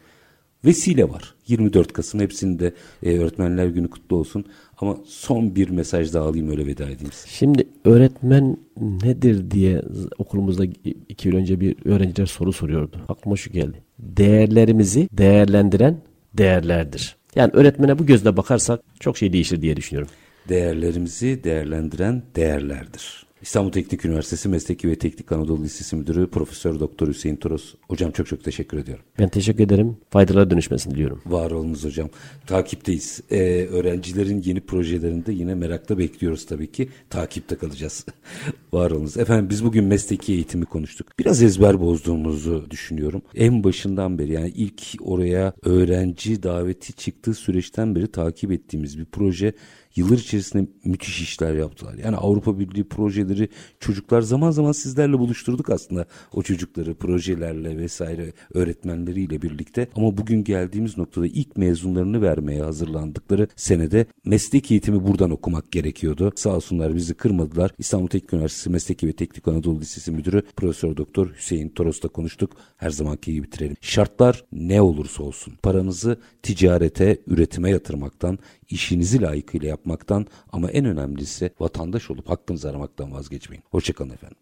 Vesile var. 24 Kasım hepsinde e, öğretmenler günü kutlu olsun. Ama son bir mesaj daha alayım öyle veda edeyim size. Şimdi öğretmen nedir diye okulumuzda iki yıl önce bir öğrenciler soru soruyordu. Aklıma şu geldi. Değerlerimizi değerlendiren değerlerdir. Yani öğretmene bu gözle bakarsak çok şey değişir diye düşünüyorum. Değerlerimizi değerlendiren değerlerdir. İstanbul Teknik Üniversitesi Mesleki ve Teknik Anadolu Lisesi Müdürü Profesör Doktor Hüseyin Toros. Hocam çok çok teşekkür ediyorum. Ben teşekkür ederim. Faydalara dönüşmesini diliyorum. Var olunuz hocam. Takipteyiz. Ee, öğrencilerin yeni projelerinde yine merakla bekliyoruz tabii ki. Takipte kalacağız. [LAUGHS] Var olunuz. Efendim biz bugün mesleki eğitimi konuştuk. Biraz ezber bozduğumuzu düşünüyorum. En başından beri yani ilk oraya öğrenci daveti çıktığı süreçten beri takip ettiğimiz bir proje yıllar içerisinde müthiş işler yaptılar. Yani Avrupa Birliği projeleri çocuklar zaman zaman sizlerle buluşturduk aslında o çocukları projelerle vesaire öğretmenleriyle birlikte. Ama bugün geldiğimiz noktada ilk mezunlarını vermeye hazırlandıkları senede meslek eğitimi buradan okumak gerekiyordu. Sağ olsunlar bizi kırmadılar. İstanbul Teknik Üniversitesi Mesleki ve Teknik Anadolu Lisesi Müdürü Profesör Doktor Hüseyin Toros'la konuştuk. Her zamanki gibi bitirelim. Şartlar ne olursa olsun paranızı ticarete, üretime yatırmaktan, işinizi layıkıyla yapmaktan ama en önemlisi vatandaş olup hakkınızı aramaktan vazgeçmeyin. Hoşçakalın efendim.